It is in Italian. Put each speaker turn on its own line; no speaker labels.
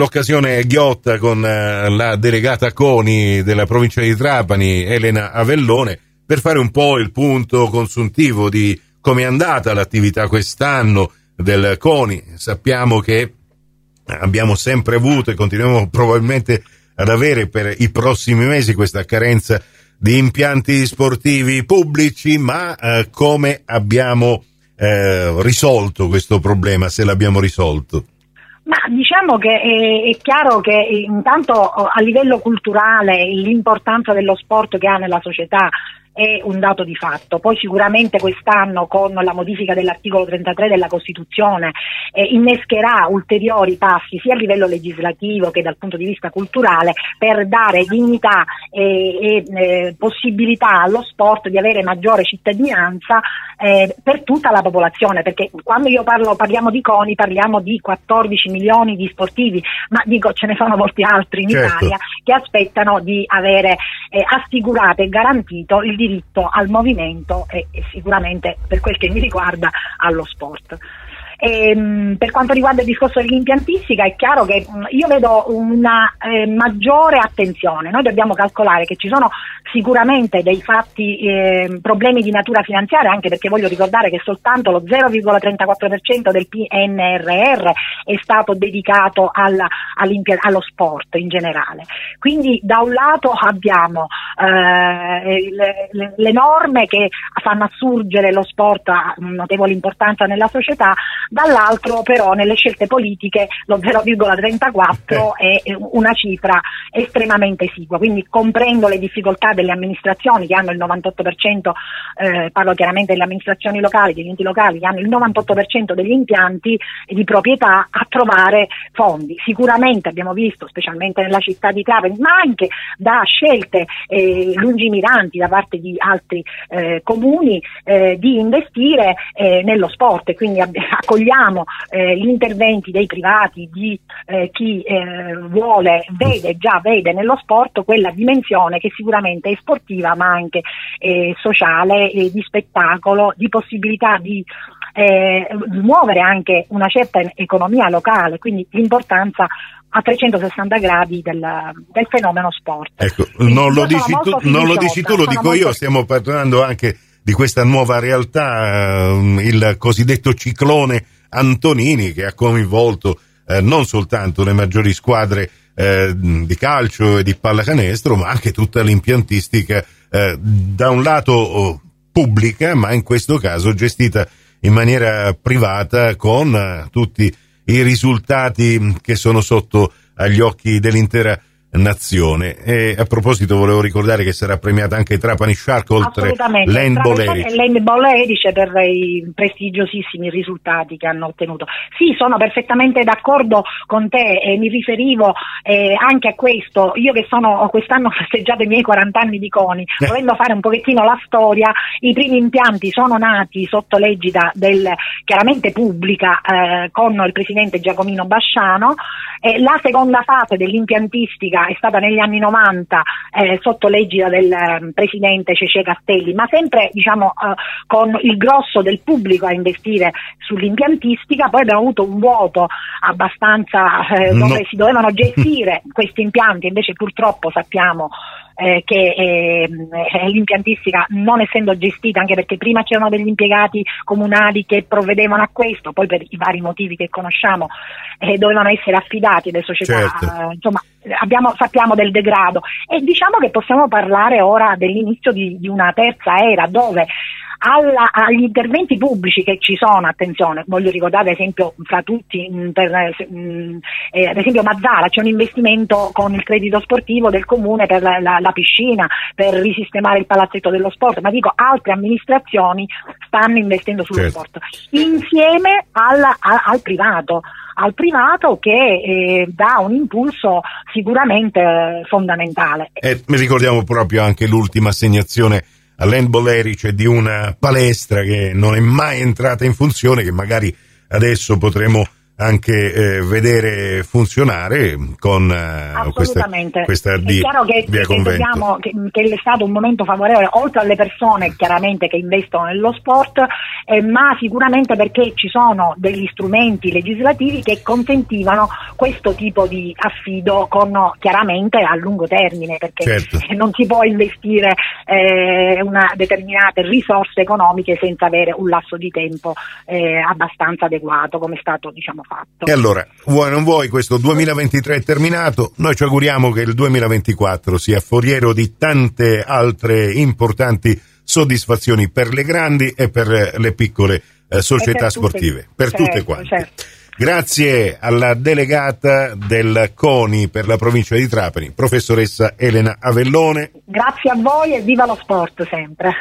l'occasione ghiotta con eh, la delegata CONI della provincia di Trapani, Elena Avellone, per fare un po' il punto consuntivo di come è andata l'attività quest'anno del CONI. Sappiamo che abbiamo sempre avuto e continuiamo probabilmente ad avere per i prossimi mesi questa carenza di impianti sportivi pubblici, ma eh, come abbiamo eh, risolto questo problema, se l'abbiamo risolto?
Ma diciamo che è, è, chiaro che intanto a livello culturale l'importanza dello sport che ha nella società è un dato di fatto. Poi sicuramente quest'anno con la modifica dell'articolo 33 della Costituzione eh, innescherà ulteriori passi sia a livello legislativo che dal punto di vista culturale per dare dignità e, e eh, possibilità allo sport di avere maggiore cittadinanza eh, per tutta la popolazione, perché quando io parlo, parliamo di CONI parliamo di 14 milioni di sportivi, ma dico ce ne sono molti altri in certo. Italia che aspettano di avere eh, assicurato e garantito il diritto al movimento e, e sicuramente per quel che mi riguarda allo sport. E, ehm, per quanto riguarda il discorso dell'impiantistica è chiaro che mm, io vedo una eh, maggiore attenzione, noi dobbiamo calcolare che ci sono sicuramente dei fatti, eh, problemi di natura finanziaria, anche perché voglio ricordare che soltanto lo 0,34% del PNRR è stato dedicato alla, allo sport in generale. Quindi da un lato abbiamo eh, le, le, le norme che fanno assurgere lo sport a notevole importanza nella società, dall'altro però nelle scelte politiche lo 0,34 eh. è una cifra estremamente esigua, quindi comprendo le difficoltà delle amministrazioni che hanno il 98%, eh, parlo chiaramente delle amministrazioni locali, degli enti locali che hanno il 98% degli impianti di proprietà a trovare fondi. Sicuramente abbiamo visto, specialmente nella città di Trapani, ma anche da scelte eh, lungimiranti da parte di altri eh, comuni eh, di investire eh, nello sport e quindi accogliere accogliamo eh, gli interventi dei privati, di eh, chi eh, vuole, vede, già vede nello sport quella dimensione che sicuramente è sportiva ma anche eh, sociale, di spettacolo, di possibilità di eh, muovere anche una certa economia locale, quindi l'importanza a 360 gradi del, del fenomeno sport.
Ecco, non lo, dici tu, non lo, dici tu, lo dico io, stiamo parlando anche di questa nuova realtà, eh, il cosiddetto ciclone Antonini che ha coinvolto eh, non soltanto le maggiori squadre eh, di calcio e di pallacanestro, ma anche tutta l'impiantistica eh, da un lato oh, pubblica, ma in questo caso gestita in maniera privata con tutti i risultati che sono sotto agli occhi dell'intera nazione. E a proposito volevo ricordare che sarà premiata anche Trapani Shark oltre l'Handball Erice.
L'Handball Erice per i prestigiosissimi risultati che hanno ottenuto. Sì, sono perfettamente d'accordo con te e mi riferivo eh, anche a questo. Io che sono quest'anno festeggiato i miei 40 anni di CONI, eh. volendo fare un pochettino la storia, i primi impianti sono nati sotto l'egida del, chiaramente pubblica eh, con il presidente Giacomino Basciano. la seconda fase dell'impiantistica è stata negli anni 90 eh, sotto l'egida del eh, presidente Cece Castelli, ma sempre diciamo, eh, con il grosso del pubblico a investire sull'impiantistica, poi abbiamo avuto un vuoto abbastanza eh, dove no. si dovevano gestire questi impianti, invece purtroppo sappiamo eh, che eh, l'impiantistica non essendo gestita, anche perché prima c'erano degli impiegati comunali che provvedevano a questo, poi per i vari motivi che conosciamo eh, dovevano essere affidati alle società, certo. Eh, insomma abbiamo, sappiamo del degrado. E diciamo che possiamo parlare ora dell'inizio di, di una terza era dove alla, agli interventi pubblici che ci sono, attenzione, voglio ricordare ad esempio fra tutti, mh, mm, per, mh, mm, eh, ad esempio Mazzara, c'è un investimento con il credito sportivo del comune per la, la, la, piscina, per risistemare il palazzetto dello sport, ma dico altre amministrazioni stanno investendo sullo certo. sport, insieme al, al, al privato al privato che eh, dà un impulso sicuramente eh, fondamentale.
E ricordiamo proprio anche l'ultima assegnazione all'handball Erice di una palestra che non è mai entrata in funzione, che magari adesso potremo anche eh, vedere funzionare con eh, questa, questa di,
È chiaro che, via che, vediamo che, che, è stato un momento favorevole, oltre alle persone chiaramente che investono nello sport, eh, ma sicuramente perché ci sono degli strumenti legislativi che consentivano questo tipo di affido con chiaramente a lungo termine, perché certo. non si può investire eh, una determinate risorse economiche senza avere un lasso di tempo eh, abbastanza adeguato, come è stato diciamo fatto.
E allora, vuoi o non vuoi, questo 2023 è terminato, noi ci auguriamo che il 2024 sia foriero di tante altre importanti soddisfazioni per le grandi e per le piccole eh, società per sportive, tutte, per certo, tutte quante. Certo. Grazie alla delegata del CONI per la provincia di Trapani, professoressa Elena Avellone.
Grazie a voi e viva lo sport sempre.